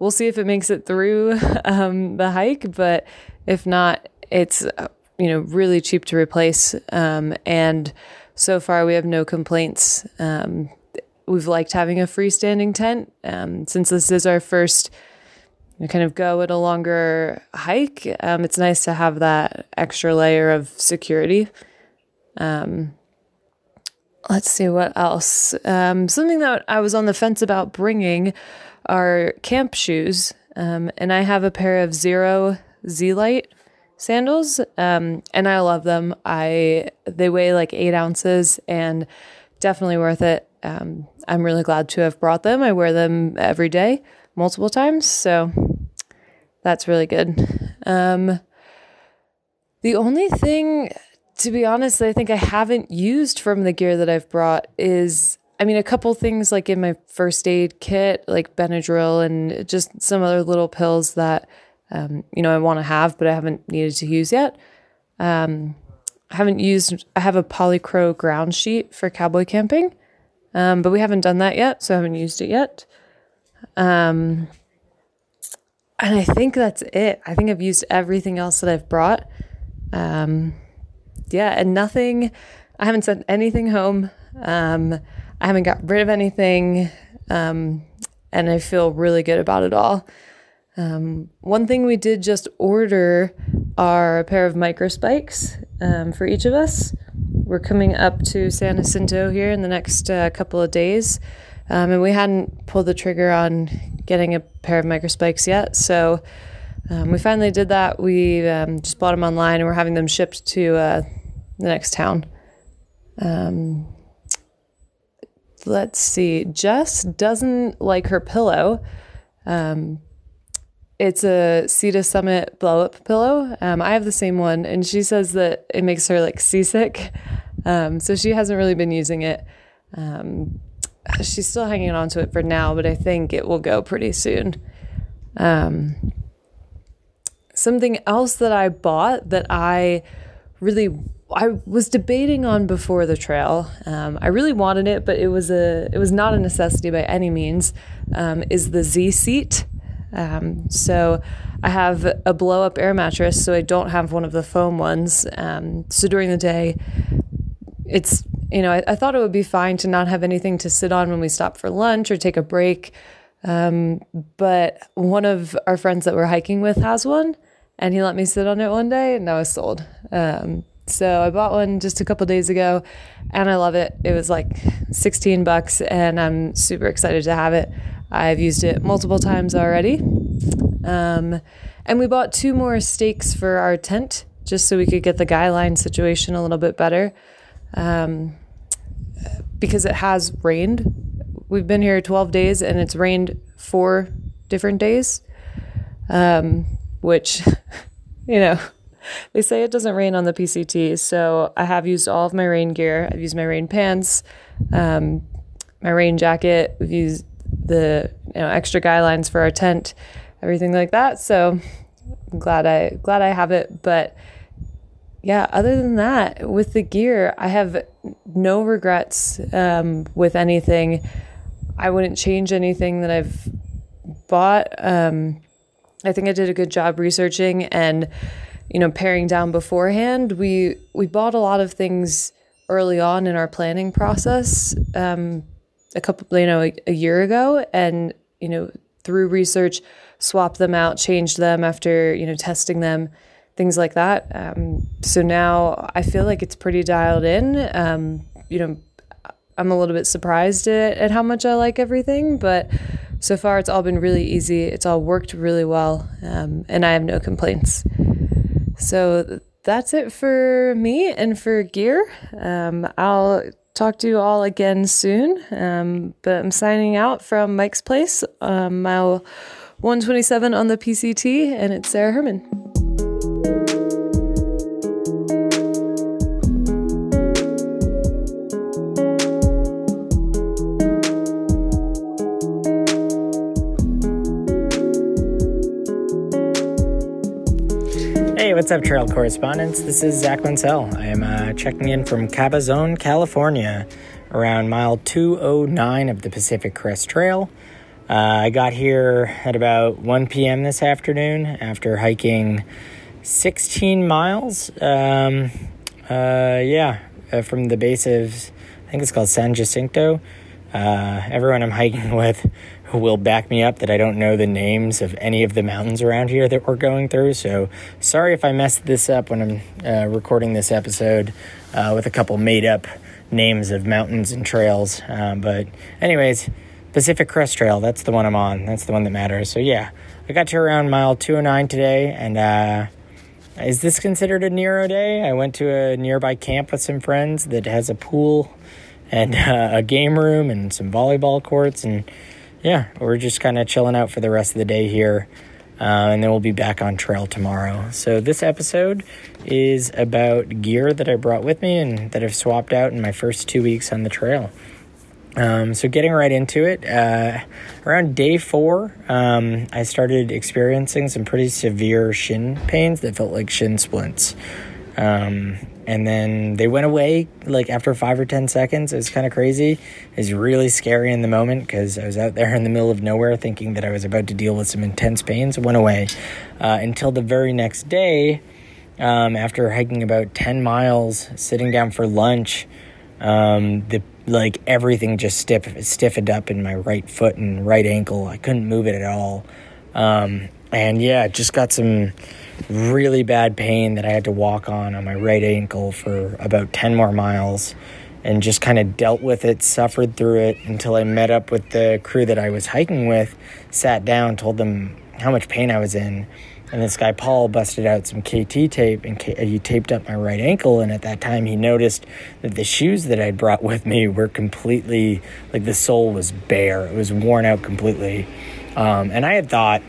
We'll see if it makes it through um, the hike, but if not, it's uh, you know really cheap to replace. Um, and so far, we have no complaints. Um, we've liked having a freestanding tent um, since this is our first kind of go at a longer hike. Um, it's nice to have that extra layer of security. Um, let's see what else. Um, something that I was on the fence about bringing are camp shoes, um, and I have a pair of Xero Z Light sandals, um, and I love them. I they weigh like eight ounces, and definitely worth it. Um, I'm really glad to have brought them. I wear them every day, multiple times, so that's really good. Um, the only thing to be honest, I think I haven't used from the gear that I've brought is, I mean, a couple things like in my first aid kit, like Benadryl and just some other little pills that, um, you know, I want to have, but I haven't needed to use yet. Um, I haven't used, I have a Polycro ground sheet for cowboy camping, um, but we haven't done that yet, so I haven't used it yet. Um, and I think that's it. I think I've used everything else that I've brought. Yeah, and nothing. I haven't sent anything home. Um, I haven't got rid of anything, um, and I feel really good about it all. Um, one thing we did just order are a pair of micro spikes um, for each of us. We're coming up to San Jacinto here in the next uh, couple of days, um, and we hadn't pulled the trigger on getting a pair of micro spikes yet. So um, we finally did that. We um, just bought them online, and we're having them shipped to uh, the next town. Um, let's see. Jess doesn't like her pillow. Um, it's a Sea Summit blow up pillow. Um, I have the same one, and she says that it makes her like seasick. Um, so she hasn't really been using it. She's still hanging on to it for now, but I think it will go pretty soon. Um, something else that I bought that I really I was debating on before the trail. Um, I really wanted it, but it was a it was not a necessity by any means. Um, is the Z seat? Um, so I have a blow up air mattress, so I don't have one of the foam ones. Um, so during the day, it's you know I, I, thought it would be fine to not have anything to sit on when we stop for lunch or take a break. Um, but one of our friends that we're hiking with has one, and he let me sit on it one day, and I was sold. Um, so I bought one just a couple days ago and I love it. It was like 16 bucks and I'm super excited to have it. I've used it multiple times already. Um, and we bought two more stakes for our tent just so we could get the guy line situation a little bit better. Um, because it has rained. We've been here 12 days and it's rained four different days, um, which, you know, they say it doesn't rain on the PCT, so I have used all of my rain gear. I've used my rain pants, um, my rain jacket. We've used the you know extra guy lines for our tent, everything like that. So I'm glad I glad I have it, but yeah, other than that, with the gear, I have no regrets um, with anything. I wouldn't change anything that I've bought. Um, I think I did a good job researching and you know paring down beforehand. We we bought a lot of things early on in our planning process, um, a couple you know a, a year ago, and you know through research, swap them out, change them after you know testing them, things like that. Um, so now I feel like it's pretty dialed in. Um, you know, I'm a little bit surprised at, at how much I like everything, but so far it's all been really easy. It's all worked really well, um, and I have no complaints. So that's it for me and for gear. Um, I'll talk to you all again soon, um, but I'm signing out from Mike's Place, um, mile 127 on the PCT, and it's Sarah Herman. What's up, trail correspondents? This is Zach Winsell. I am uh, checking in from Cabazon, California, around mile 209 of the Pacific Crest Trail. Uh, I got here at about 1 p.m. this afternoon after hiking 16 miles. Um, uh, yeah, uh, from the base of, I think it's called San Jacinto. Uh, everyone I'm hiking with who will back me up that I don't know the names of any of the mountains around here that we're going through. So sorry if I messed this up when I'm uh, recording this episode uh, with a couple made up names of mountains and trails. Um, but, anyways, Pacific Crest Trail, that's the one I'm on. That's the one that matters. So, yeah, I got to around mile 209 today, and uh, is this considered a Nero day? I went to a nearby camp with some friends that has a pool and uh, a game room and some volleyball courts and yeah, we're just kind of chilling out for the rest of the day here. Uh, and then we'll be back on trail tomorrow. So, this episode is about gear that I brought with me and that I've swapped out in my first two weeks on the trail. Um, so, getting right into it, uh, around day four, um, I started experiencing some pretty severe shin pains that felt like shin splints. Um, and then they went away like after five or ten seconds. It was kind of crazy. It was really scary in the moment because I was out there in the middle of nowhere thinking that I was about to deal with some intense pains. It went away uh, until the very next day. Um, after hiking about 10 miles, sitting down for lunch, um, the like everything just stiff, stiffened up in my right foot and right ankle. I couldn't move it at all. Um, and yeah, just got some really bad pain that I had to walk on on my right ankle for about 10 more miles and just kind of dealt with it, suffered through it until I met up with the crew that I was hiking with, sat down, told them how much pain I was in. And this guy, Paul, busted out some KT tape and he taped up my right ankle. And at that time, he noticed that the shoes that I'd brought with me were completely, like the sole was bare. It was worn out completely. Um, and I had thought,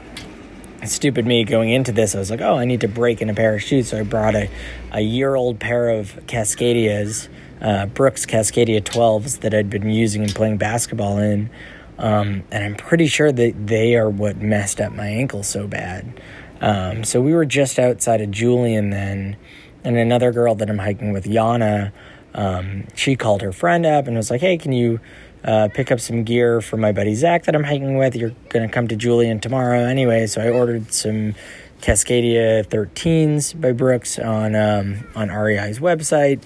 stupid me going into this, I was like, oh, I need to break in a pair of shoes. So I brought a, a year old pair of Cascadias, uh, Brooks Cascadia 12s that I'd been using and playing basketball in. Um, and I'm pretty sure that they are what messed up my ankle so bad. Um, so we were just outside of Julian then, and another girl that I'm hiking with, Yana, um, she called her friend up and was like, hey, can you uh, pick up some gear for my buddy Zach that I'm hiking with. You're going to come to Julian tomorrow anyway, so I ordered some Cascadia 13s by Brooks on um, on REI's website.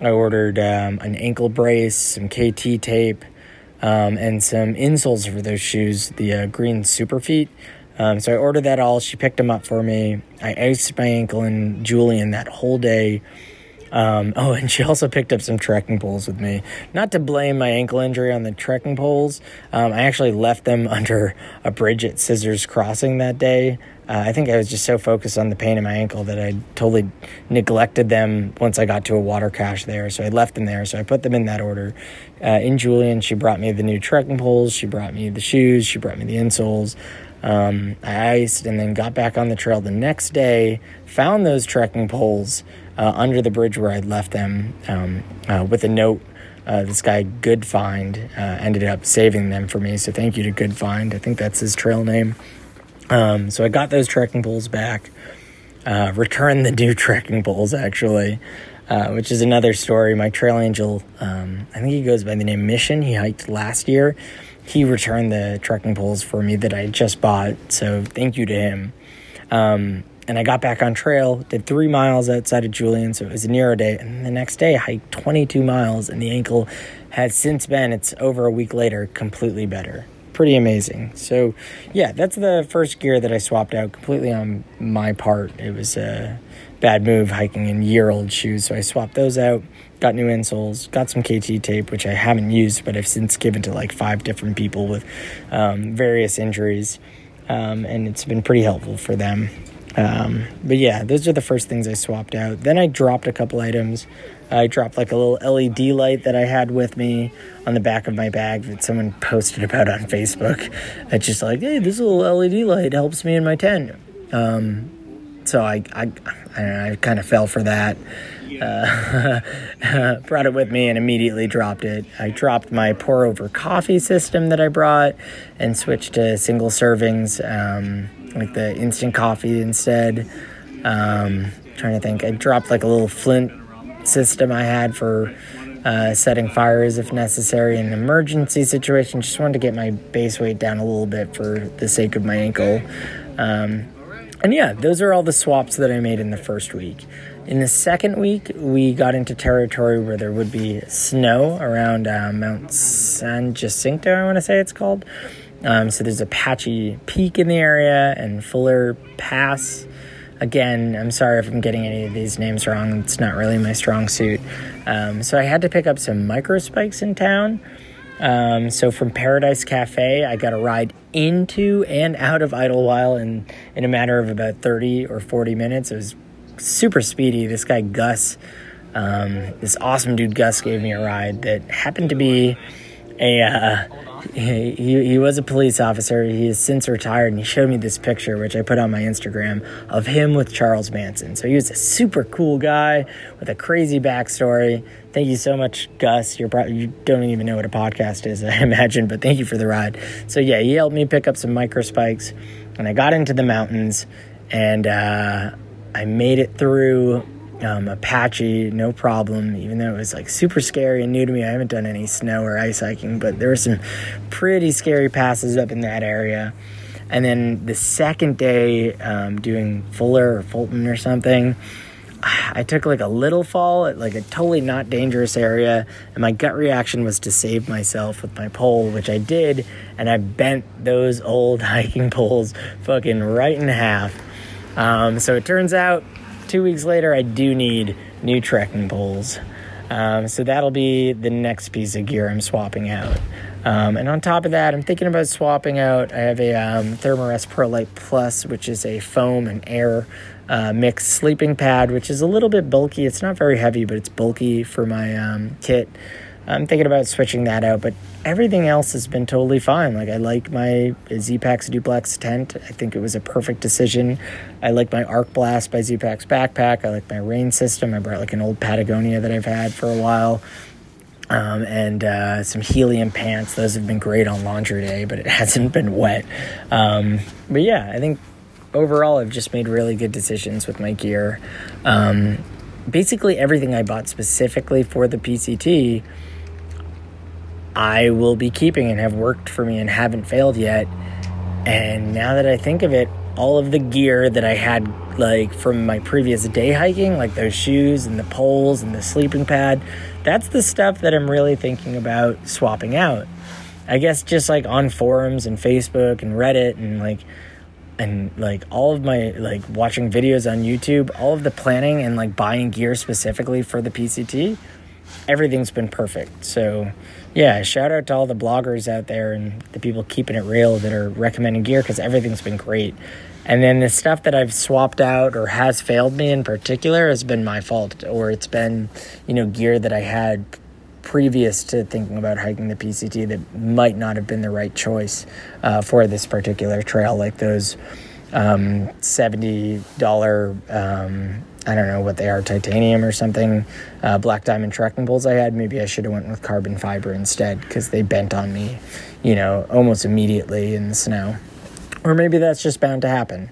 I ordered um, an ankle brace, some KT tape, um, and some insoles for those shoes, the uh, green Superfeet. Um, so I ordered that all. She picked them up for me. I iced my ankle in Julian that whole day. Um, oh, and she also picked up some trekking poles with me. Not to blame my ankle injury on the trekking poles. Um, I actually left them under a bridge at Scissors Crossing that day. Uh, I think I was just so focused on the pain in my ankle that I totally neglected them once I got to a water cache there. So I left them there. So I put them in that order. Uh, in Julian, she brought me the new trekking poles. She brought me the shoes. She brought me the insoles. Um, I iced and then got back on the trail the next day, found those trekking poles uh, under the bridge where I'd left them um, uh, with a note. Uh, this guy, Good Find, uh, ended up saving them for me. So thank you to Good Find. I think that's his trail name. Um, so I got those trekking poles back, uh, returned the new trekking poles actually, uh, which is another story. My trail angel, um, I think he goes by the name Mission. He hiked last year. He returned the trekking poles for me that I just bought. So thank you to him. Um, and I got back on trail, did three miles outside of Julian, so it was a Nero day. And the next day, I hiked 22 miles, and the ankle has since been, it's over a week later, completely better. Pretty amazing. So, yeah, that's the first gear that I swapped out completely on my part. It was a bad move hiking in year old shoes, so I swapped those out, got new insoles, got some KT tape, which I haven't used, but I've since given to like five different people with um, various injuries. Um, and it's been pretty helpful for them. Um, but yeah, those are the first things I swapped out. Then I dropped a couple items. I dropped like a little LED light that I had with me on the back of my bag that someone posted about on Facebook. It's just like, hey, this little LED light helps me in my tent. Um, so I, I, I, I kind of fell for that. Uh, brought it with me and immediately dropped it. I dropped my pour over coffee system that I brought and switched to single servings. Um, like the instant coffee instead. Um, trying to think, I dropped like a little flint system I had for uh, setting fires if necessary in an emergency situation. Just wanted to get my base weight down a little bit for the sake of my ankle. Um, and yeah, those are all the swaps that I made in the first week. In the second week, we got into territory where there would be snow around uh, Mount San Jacinto, I want to say it's called. Um, so there's Apache Peak in the area and Fuller Pass. Again, I'm sorry if I'm getting any of these names wrong. It's not really my strong suit. Um, so I had to pick up some micro spikes in town. Um, so from Paradise Cafe, I got a ride into and out of Idyllwild in, in a matter of about 30 or 40 minutes. It was super speedy. This guy, Gus, um, this awesome dude, Gus, gave me a ride that happened to be a. Uh, he, he was a police officer. He has since retired, and he showed me this picture, which I put on my Instagram, of him with Charles Manson. So he was a super cool guy with a crazy backstory. Thank you so much, Gus. You're probably, you don't even know what a podcast is, I imagine, but thank you for the ride. So yeah, he helped me pick up some micro spikes, and I got into the mountains, and uh, I made it through um, Apache, no problem, even though it was like super scary and new to me. I haven't done any snow or ice hiking, but there were some pretty scary passes up in that area. And then the second day, um, doing Fuller or Fulton or something, I took like a little fall at like a totally not dangerous area, and my gut reaction was to save myself with my pole, which I did, and I bent those old hiking poles fucking right in half. Um, so it turns out two weeks later, I do need new trekking poles. Um, so that'll be the next piece of gear I'm swapping out. Um, and on top of that, I'm thinking about swapping out. I have a um, Thermarest ProLite Plus, which is a foam and air uh, mixed sleeping pad, which is a little bit bulky. It's not very heavy, but it's bulky for my um, kit. I'm thinking about switching that out, but everything else has been totally fine. Like I like my Z-Packs duplex tent. I think it was a perfect decision. I like my Arc Blast by Z-Packs backpack. I like my rain system. I brought like an old Patagonia that I've had for a while. Um, and uh, some helium pants. Those have been great on laundry day, but it hasn't been wet. Um, but yeah, I think overall I've just made really good decisions with my gear. Um, basically, everything I bought specifically for the PCT I will be keeping and have worked for me and haven't failed yet. And now that I think of it, all of the gear that I had like from my previous day hiking, like those shoes and the poles and the sleeping pad, that's the stuff that I'm really thinking about swapping out. I guess just like on forums and Facebook and Reddit and like and like all of my like watching videos on YouTube, all of the planning and like buying gear specifically for the PCT, everything's been perfect. So yeah, shout out to all the bloggers out there and the people keeping it real that are recommending gear because everything's been great. And then the stuff that I've swapped out or has failed me in particular has been my fault, or it's been, you know, gear that I had previous to thinking about hiking the PCT that might not have been the right choice uh, for this particular trail, like those um, $70 um, I don't know what they are, titanium or something, uh, black diamond trekking poles I had. Maybe I should have went with carbon fiber instead because they bent on me, you know, almost immediately in the snow. or maybe that's just bound to happen.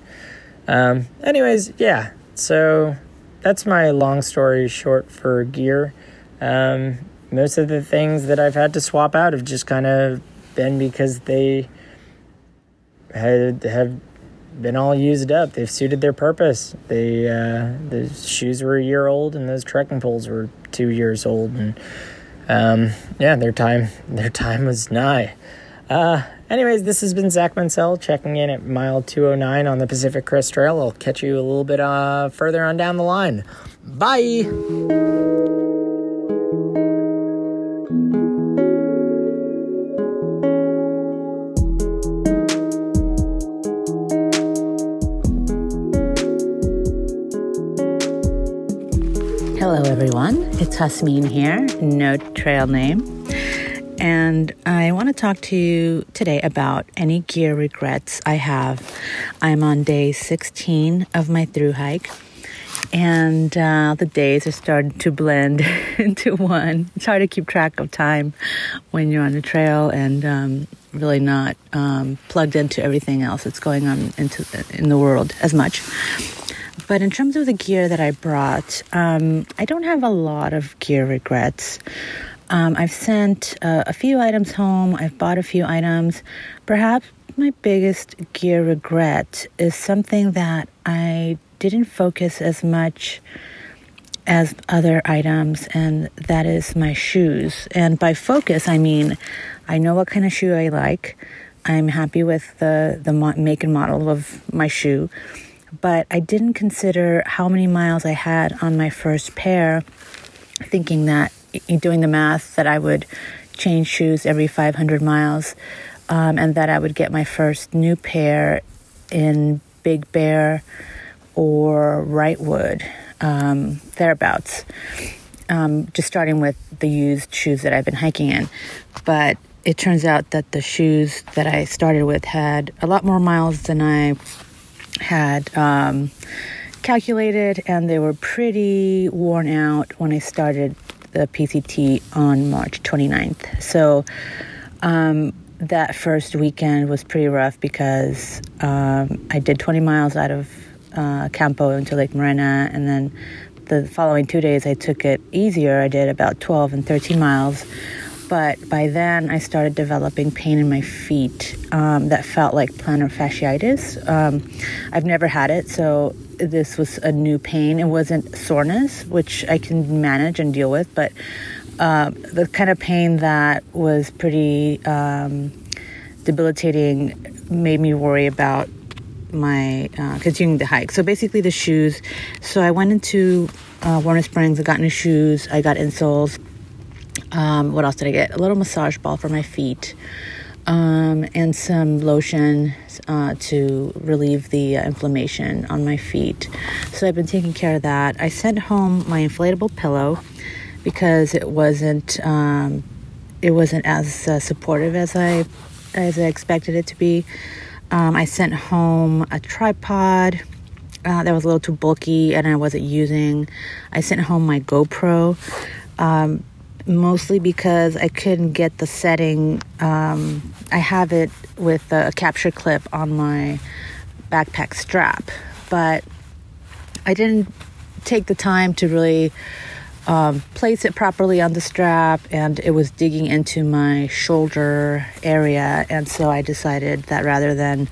Um, anyways, yeah. So that's my long story short for gear. Um, most of the things that I've had to swap out have just kind of been because they had have been all used up. They've suited their purpose. They uh, the shoes were a year old, and those trekking poles were two years old, and um, yeah, their time their time was nigh. Uh, anyways, this has been Zach Mansell checking in at mile 209 on the Pacific Crest Trail. I'll catch you a little bit uh, further on down the line. Bye. It's here, no trail name. And I want to talk to you today about any gear regrets I have. I'm on day 16 of my through hike, and uh, the days are starting to blend into one. It's hard to keep track of time when you're on a trail and um, really not um, plugged into everything else that's going on into in the world as much. But in terms of the gear that I brought, um, I don't have a lot of gear regrets. Um, I've sent uh, a few items home, I've bought a few items. Perhaps my biggest gear regret is something that I didn't focus as much as other items, and that is my shoes. And by focus, I mean I know what kind of shoe I like. I'm happy with the, the make and model of my shoe but I didn't consider how many miles I had on my first pair, thinking that doing the math that I would change shoes every 500 miles um, and that I would get my first new pair in Big Bear or Wrightwood, um, thereabouts. Um, just starting with the used shoes that I've been hiking in. But it turns out that the shoes that I started with had a lot more miles than I had um, calculated, and they were pretty worn out when I started the PCT on March 29th. So um, that first weekend was pretty rough because um, I did 20 miles out of uh, Campo into Lake Morena, and then the following two days I took it easier. I did about 12 and 13 miles. But by then, I started developing pain in my feet um, that felt like plantar fasciitis. Um, I've never had it, so this was a new pain. It wasn't soreness, which I can manage and deal with, but uh, the kind of pain that was pretty um, debilitating made me worry about my uh, continuing the hike. So basically, the shoes. So I went into uh, Warner Springs. I got new shoes. I got insoles. Um, what else did I get? A little massage ball for my feet. Um, and some lotion uh, to relieve the uh, inflammation on my feet. So I've been taking care of that. I sent home my inflatable pillow because it wasn't um, it wasn't as uh, supportive as I as I expected it to be. Um, I sent home a tripod uh, that was a little too bulky and I wasn't using. I sent home my GoPro. Um, mostly because I couldn't get the setting. Um, I have it with a capture clip on my backpack strap, but I didn't take the time to really um, place it properly on the strap, and it was digging into my shoulder area, and so I decided that rather than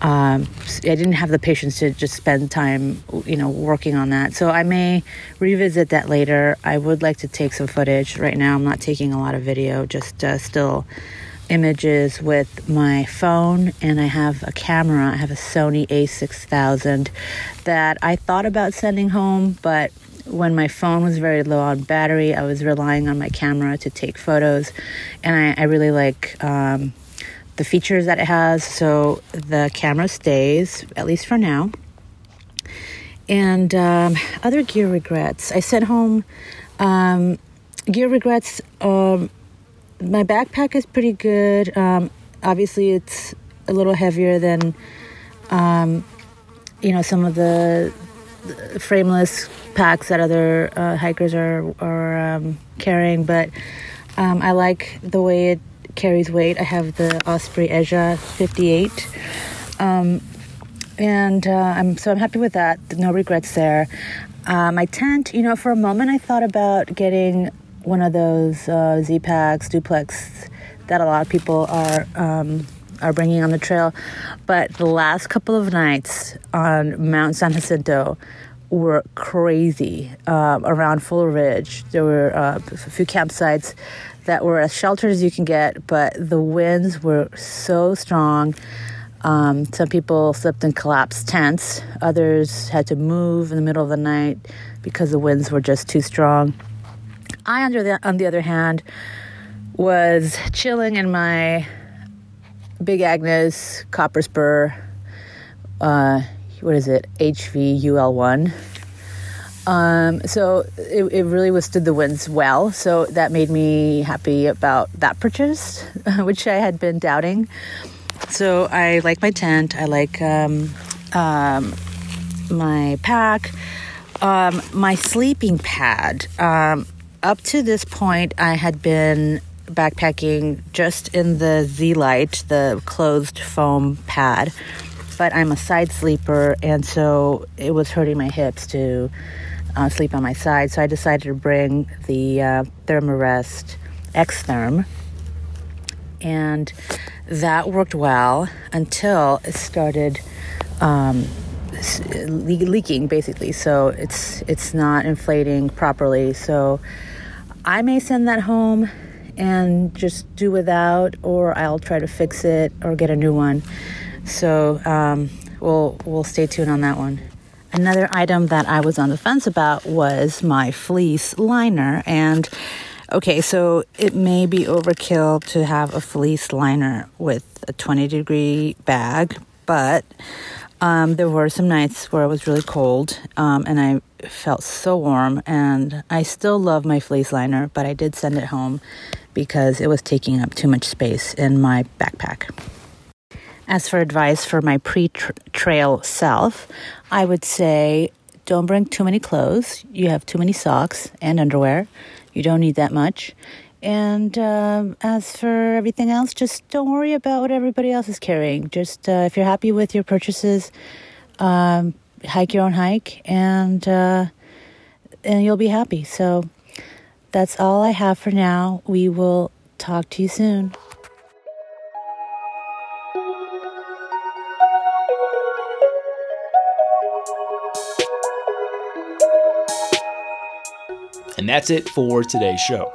um, I didn't have the patience to just spend time, you know, working on that. So I may revisit that later. I would like to take some footage. Right now, I'm not taking a lot of video, just uh, still images with my phone, and I have a camera. I have a Sony A6000 that I thought about sending home, but when my phone was very low on battery, I was relying on my camera to take photos, and I, I really like. Um, the features that it has. So the camera stays, at least for now. And um, other gear regrets. I sent home um, gear regrets. Um, my backpack is pretty good. Um, obviously, it's a little heavier than, um, you know, some of the frameless packs that other uh, hikers are, are um, carrying. But I like the way it carries weight. I have the Osprey Eja 58. Um, and uh, I'm so I'm happy with that. No regrets there. Uh, my tent, you know, for a moment I thought about getting one of those uh, Z-Packs duplex that a lot of people are um, are bringing on the trail, but the last couple of nights on Mount San Jacinto were crazy. Uh, around Fuller Ridge, there were uh, a few campsites that were as sheltered as you can get, but the winds were so strong. Um, some people slept in collapsed tents. Others had to move in the middle of the night because the winds were just too strong. I, the, on the other hand, was chilling in my Big Agnes Copper Spur, uh, what is it, HVUL1. Um, so it, it really withstood the winds well. So that made me happy about that purchase, which I had been doubting. So I like my tent. I like um, um, my pack, um, my sleeping pad. Um, up to this point, I had been backpacking just in the Z Lite, the closed foam pad. But I'm a side sleeper, and so it was hurting my hips to uh, sleep on my side. So I decided to bring the uh, Thermarest X Therm, and that worked well until it started um, le- leaking, basically. So it's it's not inflating properly. So I may send that home and just do without, or I'll try to fix it or get a new one. So um, we'll we'll stay tuned on that one. Another item that I was on the fence about was my fleece liner, and okay, so it may be overkill to have a fleece liner with a 20 degree bag, but um, there were some nights where it was really cold um, and I felt so warm. And I still love my fleece liner, but I did send it home because it was taking up too much space in my backpack. As for advice for my pre trail self, I would say don't bring too many clothes. You have too many socks and underwear. You don't need that much. And uh, as for everything else, just don't worry about what everybody else is carrying. Just uh, if you're happy with your purchases, um, hike your own hike, and uh, and you'll be happy. So that's all I have for now. We will talk to you soon. And that's it for today's show.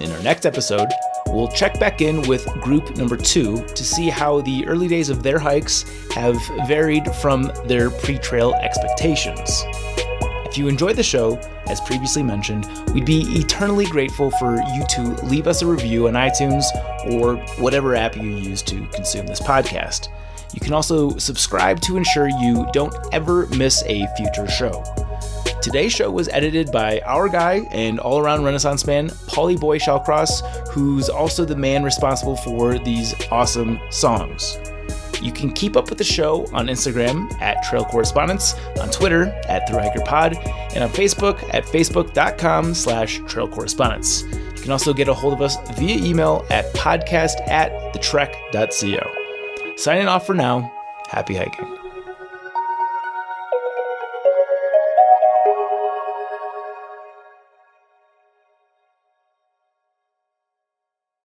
In our next episode, we'll check back in with group number two to see how the early days of their hikes have varied from their pre trail expectations. If you enjoyed the show, as previously mentioned, we'd be eternally grateful for you to leave us a review on iTunes or whatever app you use to consume this podcast. You can also subscribe to ensure you don't ever miss a future show. Today's show was edited by our guy and all around Renaissance man, Paulie Boy Shallcross, who's also the man responsible for these awesome songs. You can keep up with the show on Instagram at Trail Correspondents, on Twitter at ThruHikerPod, and on Facebook at facebook.com slash Trail Correspondents. You can also get a hold of us via email at podcast at thetrek.co. Signing off for now, happy hiking.